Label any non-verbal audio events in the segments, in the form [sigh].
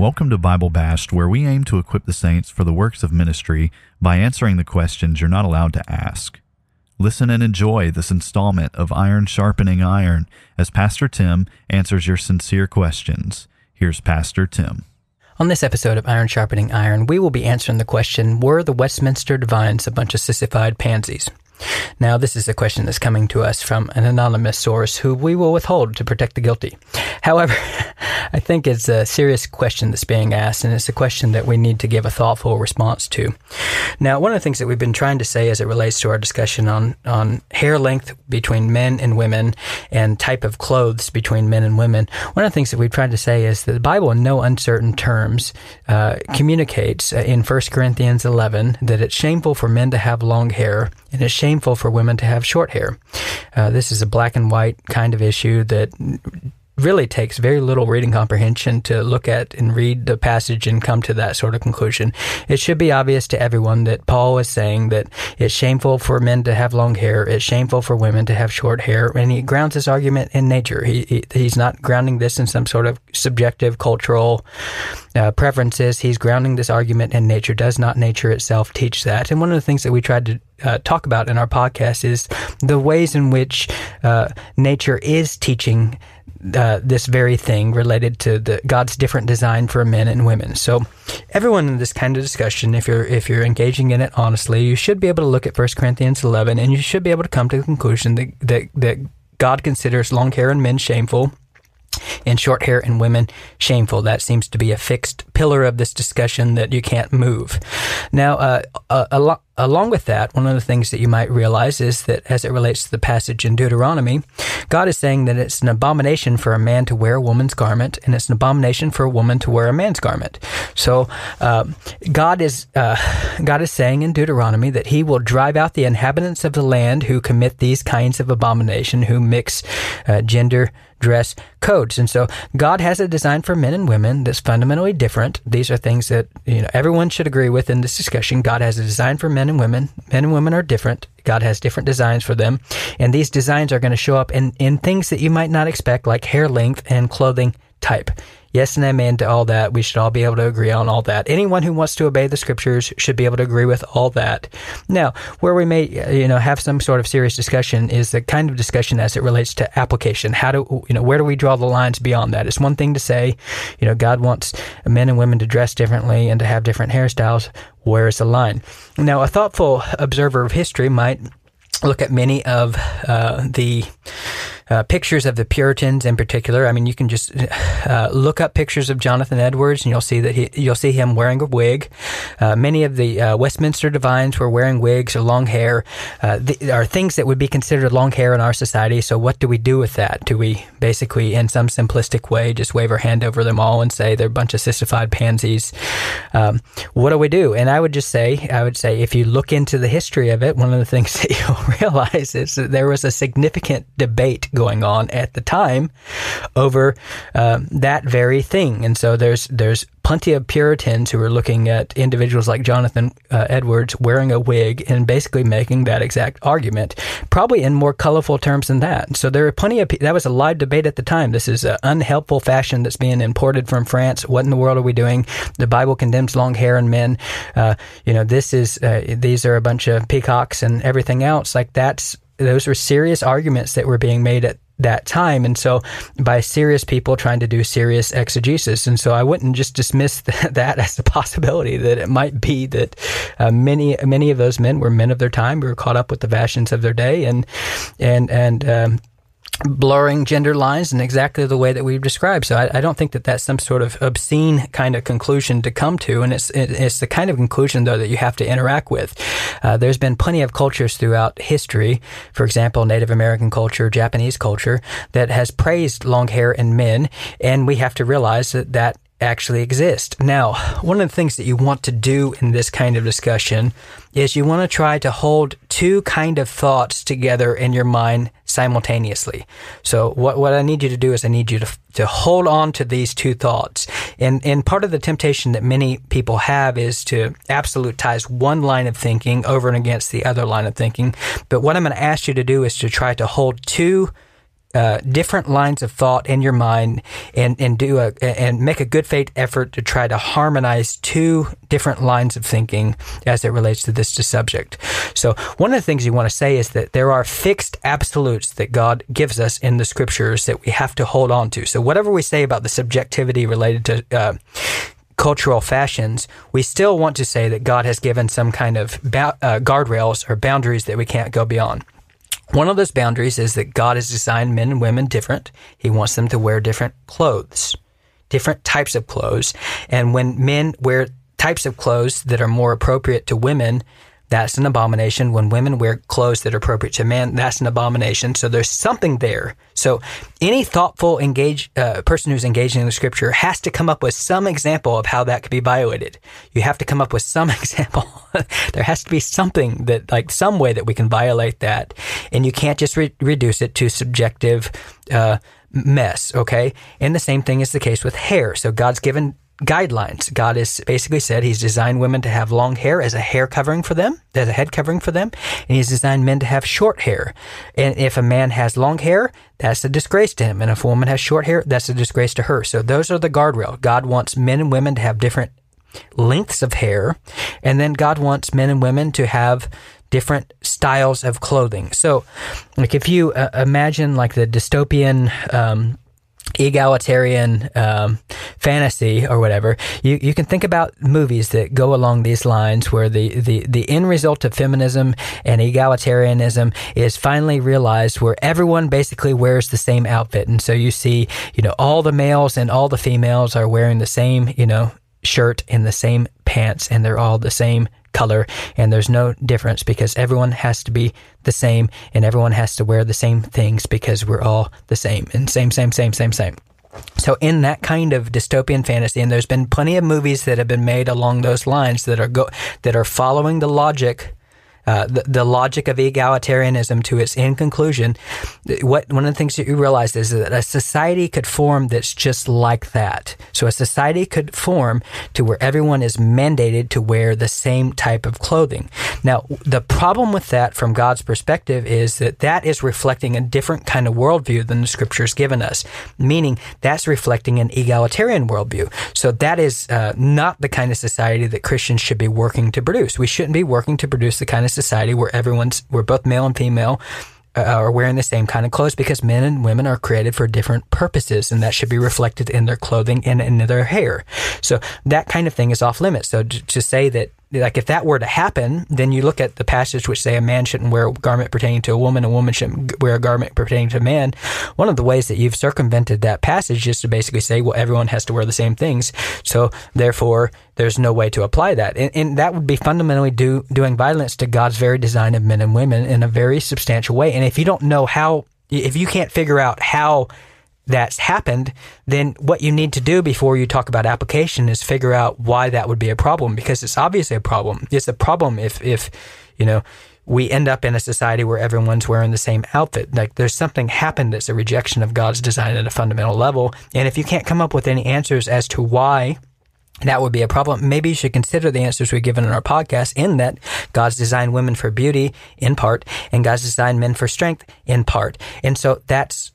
Welcome to Bible Bashed, where we aim to equip the saints for the works of ministry by answering the questions you're not allowed to ask. Listen and enjoy this installment of Iron Sharpening Iron as Pastor Tim answers your sincere questions. Here's Pastor Tim. On this episode of Iron Sharpening Iron, we will be answering the question Were the Westminster Divines a bunch of sissified pansies? Now, this is a question that's coming to us from an anonymous source who we will withhold to protect the guilty. However, [laughs] I think it's a serious question that's being asked, and it's a question that we need to give a thoughtful response to. Now, one of the things that we've been trying to say as it relates to our discussion on, on hair length between men and women and type of clothes between men and women, one of the things that we've tried to say is that the Bible, in no uncertain terms, uh, communicates in 1 Corinthians 11 that it's shameful for men to have long hair and it's shameful for women to have short hair. Uh, this is a black and white kind of issue that really takes very little reading comprehension to look at and read the passage and come to that sort of conclusion. It should be obvious to everyone that Paul is saying that it's shameful for men to have long hair, it's shameful for women to have short hair, and he grounds his argument in nature. He, he he's not grounding this in some sort of subjective cultural uh, preferences. He's grounding this argument in nature. Does not nature itself teach that? And one of the things that we tried to uh, talk about in our podcast is the ways in which uh, nature is teaching uh, this very thing related to the God's different design for men and women. So, everyone in this kind of discussion, if you're if you're engaging in it honestly, you should be able to look at 1 Corinthians 11, and you should be able to come to the conclusion that that, that God considers long hair in men shameful and short hair in women shameful. That seems to be a fixed pillar of this discussion that you can't move. Now, uh, a, a lo- along with that, one of the things that you might realize is that as it relates to the passage in Deuteronomy, God is saying that it's an abomination for a man to wear a woman's garment, and it's an abomination for a woman to wear a man's garment. So, uh, God is uh, God is saying in Deuteronomy that He will drive out the inhabitants of the land who commit these kinds of abomination, who mix uh, gender dress codes. And so God has a design for men and women that's fundamentally different. These are things that, you know, everyone should agree with in this discussion. God has a design for men and women. Men and women are different. God has different designs for them. And these designs are going to show up in, in things that you might not expect, like hair length and clothing type. Yes and amen to all that. We should all be able to agree on all that. Anyone who wants to obey the scriptures should be able to agree with all that. Now, where we may, uh, you know, have some sort of serious discussion is the kind of discussion as it relates to application. How do, you know, where do we draw the lines beyond that? It's one thing to say, you know, God wants men and women to dress differently and to have different hairstyles. Where is the line? Now, a thoughtful observer of history might look at many of uh, the uh, pictures of the Puritans in particular. I mean, you can just uh, look up pictures of Jonathan Edwards, and you'll see that he, you'll see him wearing a wig. Uh, many of the uh, Westminster divines were wearing wigs or long hair. Uh, th- are things that would be considered long hair in our society. So, what do we do with that? Do we basically, in some simplistic way, just wave our hand over them all and say they're a bunch of sissified pansies? Um, what do we do? And I would just say, I would say, if you look into the history of it, one of the things [laughs] that you'll realize is that there was a significant debate going on at the time over um, that very thing. And so there's there's plenty of Puritans who were looking at individuals like Jonathan uh, Edwards wearing a wig and basically making that exact argument, probably in more colorful terms than that. So there are plenty of that was a live debate at the time. This is an unhelpful fashion that's being imported from France. What in the world are we doing? The Bible condemns long hair in men. Uh, you know, this is uh, these are a bunch of peacocks and everything else. Like that's those were serious arguments that were being made at that time. And so by serious people trying to do serious exegesis. And so I wouldn't just dismiss [laughs] that as a possibility that it might be that uh, many, many of those men were men of their time who were caught up with the fashions of their day and, and, and, um, blurring gender lines in exactly the way that we've described. So I, I, don't think that that's some sort of obscene kind of conclusion to come to, and it's it's the kind of conclusion though that you have to interact with. Uh, there's been plenty of cultures throughout history, for example, Native American culture, Japanese culture, that has praised long hair in men, and we have to realize that that actually exist. Now, one of the things that you want to do in this kind of discussion is you want to try to hold two kind of thoughts together in your mind simultaneously. So what, what I need you to do is I need you to, to hold on to these two thoughts. And, and part of the temptation that many people have is to absolutize one line of thinking over and against the other line of thinking. But what I'm going to ask you to do is to try to hold two uh, different lines of thought in your mind and, and do a and make a good faith effort to try to harmonize two different lines of thinking as it relates to this subject. So one of the things you want to say is that there are fixed absolutes that God gives us in the scriptures that we have to hold on to. So whatever we say about the subjectivity related to uh, cultural fashions, we still want to say that God has given some kind of ba- uh, guardrails or boundaries that we can't go beyond. One of those boundaries is that God has designed men and women different. He wants them to wear different clothes, different types of clothes. And when men wear types of clothes that are more appropriate to women, that's an abomination. When women wear clothes that are appropriate to men, that's an abomination. So there's something there. So any thoughtful engage uh, person who's engaging in the scripture has to come up with some example of how that could be violated. You have to come up with some [laughs] example. there has to be something that, like, some way that we can violate that, and you can't just re- reduce it to subjective. Uh, mess, okay? And the same thing is the case with hair. So God's given guidelines. God has basically said He's designed women to have long hair as a hair covering for them, as a head covering for them, and He's designed men to have short hair. And if a man has long hair, that's a disgrace to him. And if a woman has short hair, that's a disgrace to her. So those are the guardrail. God wants men and women to have different lengths of hair, and then God wants men and women to have different styles of clothing. So, like if you uh, imagine like the dystopian um, egalitarian um, fantasy or whatever, you, you can think about movies that go along these lines where the, the, the end result of feminism and egalitarianism is finally realized where everyone basically wears the same outfit. And so you see, you know, all the males and all the females are wearing the same, you know, shirt and the same pants and they're all the same color and there's no difference because everyone has to be the same and everyone has to wear the same things because we're all the same and same, same, same, same, same. So in that kind of dystopian fantasy, and there's been plenty of movies that have been made along those lines that are go that are following the logic uh, the, the, logic of egalitarianism to its end conclusion, what one of the things that you realize is that a society could form that's just like that. So a society could form to where everyone is mandated to wear the same type of clothing. Now, the problem with that from God's perspective is that that is reflecting a different kind of worldview than the scriptures given us, meaning that's reflecting an egalitarian worldview. So that is uh, not the kind of society that Christians should be working to produce. We shouldn't be working to produce the kind of society where everyone's, we're both male and female, uh, are wearing the same kind of clothes because men and women are created for different purposes and that should be reflected in their clothing and in their hair. So that kind of thing is off limits. So to, to say that like if that were to happen, then you look at the passage which say a man shouldn't wear a garment pertaining to a woman, a woman shouldn't wear a garment pertaining to a man. One of the ways that you've circumvented that passage is to basically say, well, everyone has to wear the same things. So therefore, there's no way to apply that. And, and that would be fundamentally do, doing violence to God's very design of men and women in a very substantial way. And if you don't know how, if you can't figure out how that's happened, then what you need to do before you talk about application is figure out why that would be a problem because it's obviously a problem. It's a problem if, if, you know, we end up in a society where everyone's wearing the same outfit. Like there's something happened that's a rejection of God's design at a fundamental level. And if you can't come up with any answers as to why that would be a problem. Maybe you should consider the answers we've given in our podcast in that God's designed women for beauty in part and God's designed men for strength in part. And so that's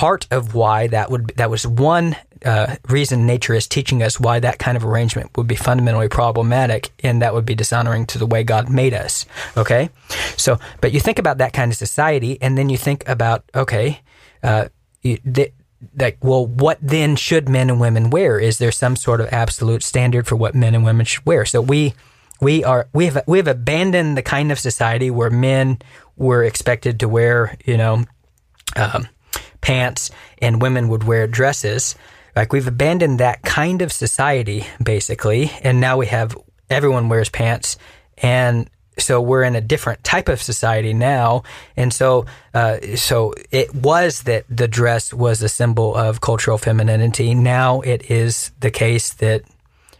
part of why that would, that was one uh, reason nature is teaching us why that kind of arrangement would be fundamentally problematic and that would be dishonoring to the way God made us. Okay. So, but you think about that kind of society and then you think about, okay, uh, like, well, what then should men and women wear? Is there some sort of absolute standard for what men and women should wear? So we, we are, we have, we have abandoned the kind of society where men were expected to wear, you know, um, pants and women would wear dresses. Like we've abandoned that kind of society basically. And now we have everyone wears pants and so we're in a different type of society now, and so uh, so it was that the dress was a symbol of cultural femininity. Now it is the case that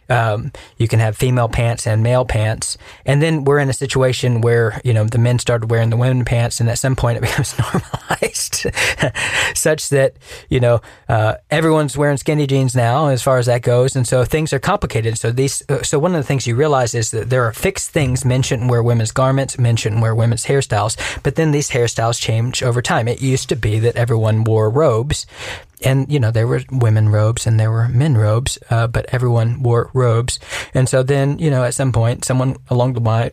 um, you can have female pants and male pants. And then we're in a situation where, you know, the men started wearing the women pants and at some point it [laughs] becomes normalized [laughs] such that, you know, uh, everyone's wearing skinny jeans now as far as that goes. And so things are complicated. So these, uh, so one of the things you realize is that there are fixed things men shouldn't wear women's garments, men shouldn't wear women's hairstyles, but then these hairstyles change over time. It used to be that everyone wore robes and you know there were women robes and there were men robes, uh, but everyone wore robes. And so then you know at some point someone along the line.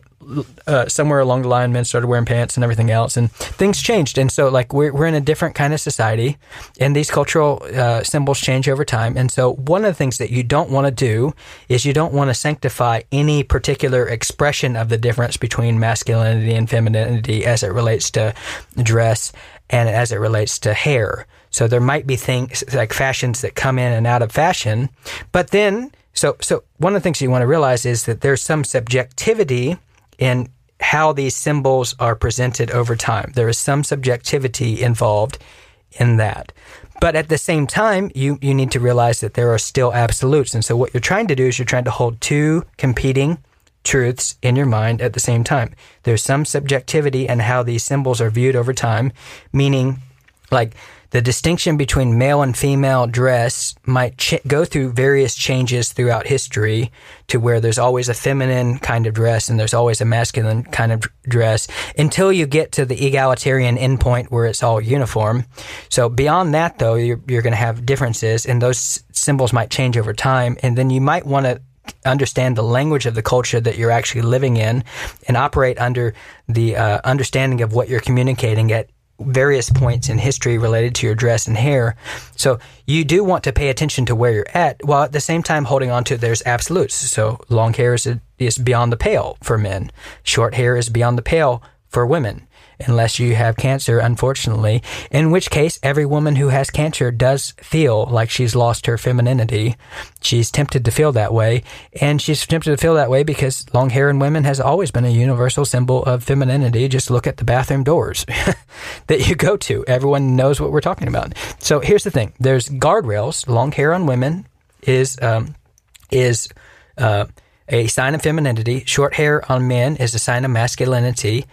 Uh, somewhere along the line, men started wearing pants and everything else, and things changed. And so, like, we're, we're in a different kind of society, and these cultural uh, symbols change over time. And so, one of the things that you don't want to do is you don't want to sanctify any particular expression of the difference between masculinity and femininity as it relates to dress and as it relates to hair. So there might be things like fashions that come in and out of fashion, but then so so one of the things you want to realize is that there's some subjectivity in how these symbols are presented over time. There is some subjectivity involved in that. But at the same time, you, you need to realize that there are still absolutes. And so what you're trying to do is you're trying to hold two competing truths in your mind at the same time. There's some subjectivity in how these symbols are viewed over time, meaning like the distinction between male and female dress might ch- go through various changes throughout history to where there's always a feminine kind of dress and there's always a masculine kind of dress until you get to the egalitarian endpoint where it's all uniform. So beyond that, though, you're, you're going to have differences and those symbols might change over time. And then you might want to understand the language of the culture that you're actually living in and operate under the uh, understanding of what you're communicating at various points in history related to your dress and hair. So you do want to pay attention to where you're at while at the same time holding on to there's absolutes. So long hair is, is beyond the pale for men. Short hair is beyond the pale for women unless you have cancer, unfortunately, in which case every woman who has cancer does feel like she's lost her femininity. She's tempted to feel that way, and she's tempted to feel that way because long hair in women has always been a universal symbol of femininity. Just look at the bathroom doors [laughs] that you go to. Everyone knows what we're talking about. So here's the thing: there's guardrails. Long hair on women is um, is uh, a sign of femininity. Short hair on men is a sign of masculinity.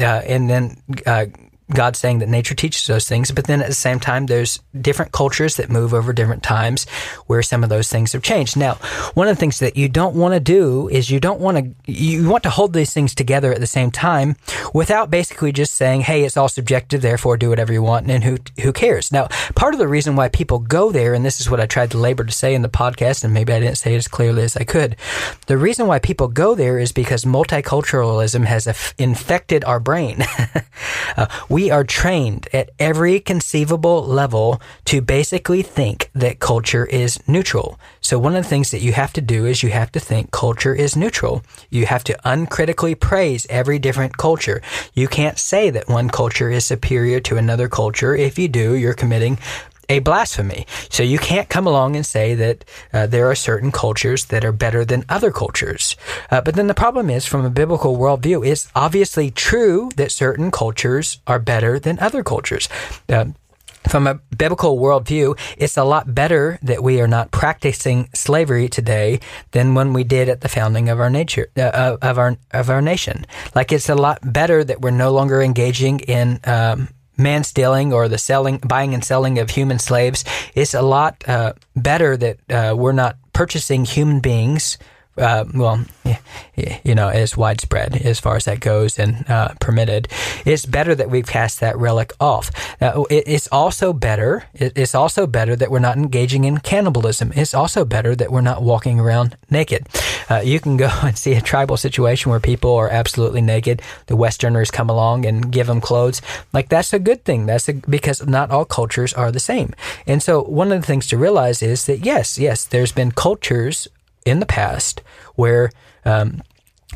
Uh, and then uh, God saying that nature teaches those things, but then at the same time, there's different cultures that move over different times where some of those things have changed. Now, one of the things that you don't want to do is you don't want to, you want to hold these things together at the same time without basically just saying, hey, it's all subjective, therefore do whatever you want, and who, who cares? Now, part of the reason why people go there, and this is what I tried to labor to say in the podcast, and maybe I didn't say it as clearly as I could. The reason why people go there is because multiculturalism has infected our brain. [laughs] uh, we are trained at every conceivable level to basically think that culture is neutral. So one of the things that you have to do is you have to think culture is neutral. You have to uncritically praise every different culture. You can't say that one culture is superior to another culture. If you do, you're committing a blasphemy. So you can't come along and say that uh, there are certain cultures that are better than other cultures. Uh, but then the problem is, from a biblical worldview, it's obviously true that certain cultures are better than other cultures. Uh, from a biblical worldview, it's a lot better that we are not practicing slavery today than when we did at the founding of our nature uh, of our of our nation. Like it's a lot better that we're no longer engaging in um, man stealing or the selling, buying and selling of human slaves. It's a lot uh, better that uh, we're not purchasing human beings uh, well, you know, is widespread as far as that goes and uh, permitted. It's better that we've cast that relic off. Uh, it, it's also better. It, it's also better that we're not engaging in cannibalism. It's also better that we're not walking around naked. Uh, you can go [laughs] and see a tribal situation where people are absolutely naked. The Westerners come along and give them clothes. Like that's a good thing. That's a, because not all cultures are the same. And so one of the things to realize is that yes, yes, there's been cultures in the past where um,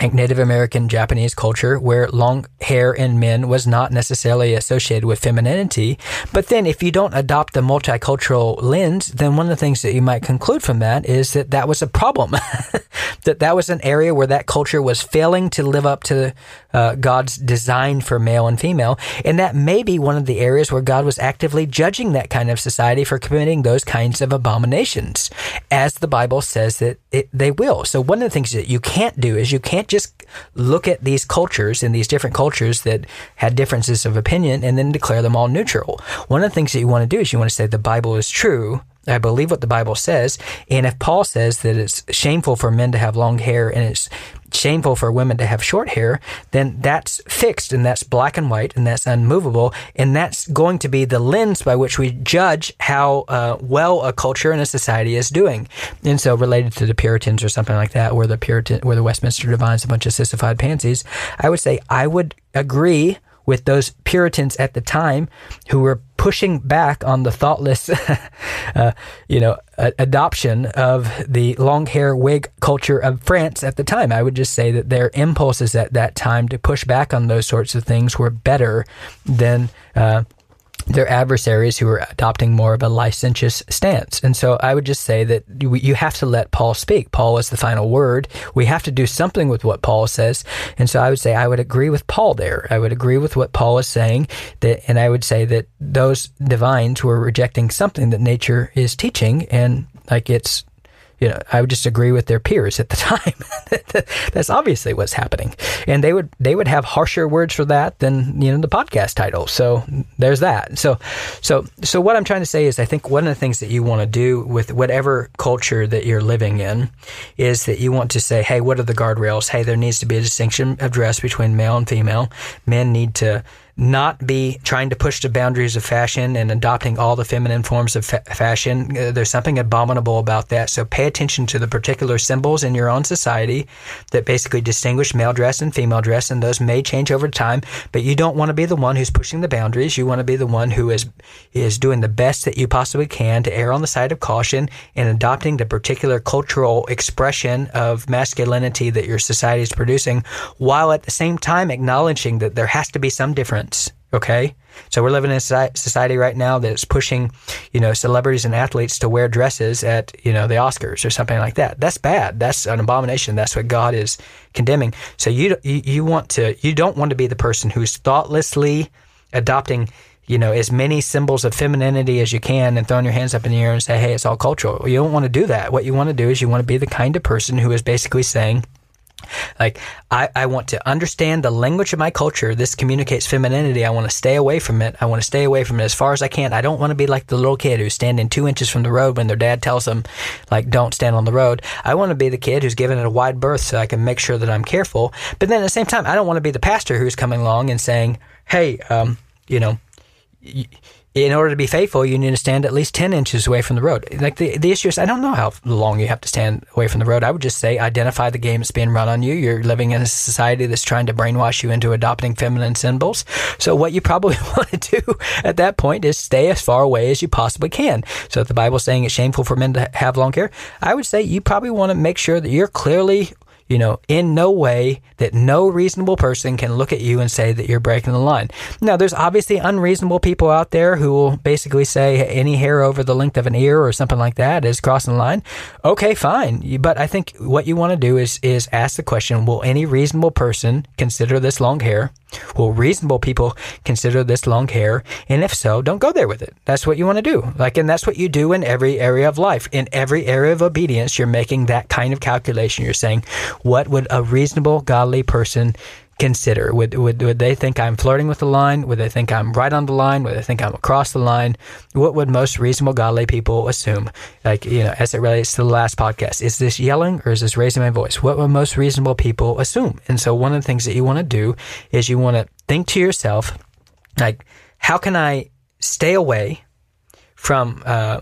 Native American Japanese culture where long hair in men was not necessarily associated with femininity. But then if you don't adopt the multicultural lens, then one of the things that you might conclude from that is that that was a problem. [laughs] that that was an area where that culture was failing to live up to uh, God's design for male and female. And that may be one of the areas where God was actively judging that kind of society for committing those kinds of abominations, as the Bible says that it, they will. So one of the things that you can't do is you can't just look at these cultures and these different cultures that had differences of opinion and then declare them all neutral. One of the things that you want to do is you want to say the Bible is true. I believe what the Bible says. And if Paul says that it's shameful for men to have long hair and it's shameful for women to have short hair, then that's fixed and that's black and white and that's unmovable. And that's going to be the lens by which we judge how uh, well a culture and a society is doing. And so related to the Puritans or something like that, where the Puritan, where the Westminster Divines a bunch of sissified pansies, I would say I would agree with those Puritans at the time who were pushing back on the thoughtless, [laughs] uh, you know, adoption of the long hair wig culture of France at the time. I would just say that their impulses at that time to push back on those sorts of things were better than. Uh, their adversaries who are adopting more of a licentious stance. And so I would just say that you have to let Paul speak. Paul is the final word. We have to do something with what Paul says. And so I would say I would agree with Paul there. I would agree with what Paul is saying that, and I would say that those divines were rejecting something that nature is teaching and like it's you know, I would just agree with their peers at the [laughs] time. That's obviously what's happening, and they would they would have harsher words for that than you know the podcast title. So there's that. So so so what I'm trying to say is, I think one of the things that you want to do with whatever culture that you're living in is that you want to say, hey, what are the guardrails? Hey, there needs to be a distinction of dress between male and female. Men need to not be trying to push the boundaries of fashion and adopting all the feminine forms of fa- fashion. Uh, there's something abominable about that. So pay attention to the particular symbols in your own society that basically distinguish male dress and female dress, and those may change over time. But you don't want to be the one who's pushing the boundaries. You want to be the one who is is doing the best that you possibly can to err on the side of caution and adopting the particular cultural expression of masculinity that your society is producing, while at the same time acknowledging that there has to be some difference Okay. So we're living in a society right now that's pushing, you know, celebrities and athletes to wear dresses at, you know, the Oscars or something like that. That's bad. That's an abomination. That's what God is condemning. So you, you want to, you don't want to be the person who's thoughtlessly adopting, you know, as many symbols of femininity as you can and throwing your hands up in the air and say, hey, it's all cultural. You don't want to do that. What you want to do is you want to be the kind of person who is basically saying, like, I, I want to understand the language of my culture. This communicates femininity. I want to stay away from it. I want to stay away from it as far as I can. I don't want to be like the little kid who's standing two inches from the road when their dad tells them, like, don't stand on the road. I want to be the kid who's given it a wide berth so I can make sure that I'm careful. But then at the same time, I don't want to be the pastor who's coming along and saying, hey, um, you know, y- in order to be faithful, you need to stand at least 10 inches away from the road. Like the, the issue is, I don't know how long you have to stand away from the road. I would just say identify the game that's being run on you. You're living in a society that's trying to brainwash you into adopting feminine symbols. So what you probably [laughs] want to do at that point is stay as far away as you possibly can. So if the Bible's saying it's shameful for men to have long hair, I would say you probably want to make sure that you're clearly you know, in no way that no reasonable person can look at you and say that you're breaking the line. Now, there's obviously unreasonable people out there who will basically say any hair over the length of an ear or something like that is crossing the line. Okay, fine. But I think what you want to do is, is ask the question, will any reasonable person consider this long hair? Will reasonable people consider this long hair? And if so, don't go there with it. That's what you want to do. Like, and that's what you do in every area of life. In every area of obedience, you're making that kind of calculation. You're saying, what would a reasonable, godly person consider? Would, would would they think I'm flirting with the line? Would they think I'm right on the line? Would they think I'm across the line? What would most reasonable godly people assume? Like you know, as it relates to the last podcast, is this yelling or is this raising my voice? What would most reasonable people assume? And so one of the things that you want to do is you want to think to yourself, like, how can I stay away from uh,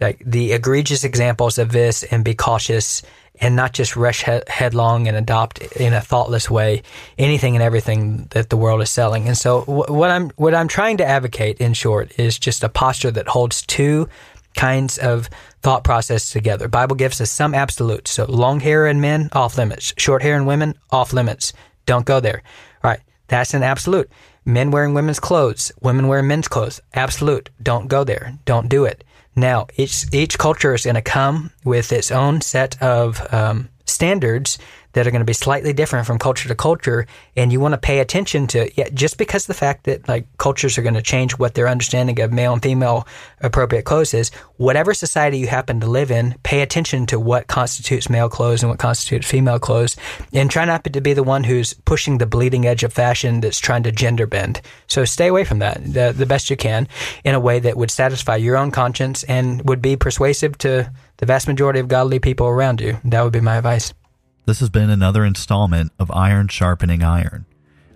like the egregious examples of this and be cautious and not just rush he- headlong and adopt in a thoughtless way anything and everything that the world is selling. And so wh- what I'm what I'm trying to advocate in short is just a posture that holds two kinds of thought process together. Bible gives us some absolutes. So long hair in men off limits, short hair in women off limits. Don't go there. All right, that's an absolute. Men wearing women's clothes, women wearing men's clothes, absolute. Don't go there. Don't do it. Now, each each culture is going to come with its own set of um, standards that are going to be slightly different from culture to culture, and you want to pay attention to. Yeah, just because the fact that like cultures are going to change what their understanding of male and female appropriate clothes is, whatever society you happen to live in, pay attention to what constitutes male clothes and what constitutes female clothes, and try not to be the one who's pushing the bleeding edge of fashion that's trying to gender bend. So stay away from that the, the best you can in a way that would satisfy your own conscience and would be persuasive to the vast majority of godly people around you. That would be my advice. This has been another installment of Iron Sharpening Iron.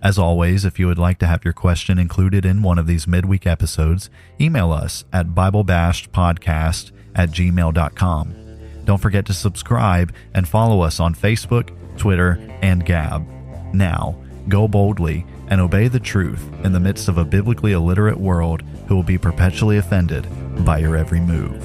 As always, if you would like to have your question included in one of these midweek episodes, email us at BibleBashedPodcast at gmail.com. Don't forget to subscribe and follow us on Facebook, Twitter, and Gab. Now, go boldly and obey the truth in the midst of a biblically illiterate world who will be perpetually offended by your every move.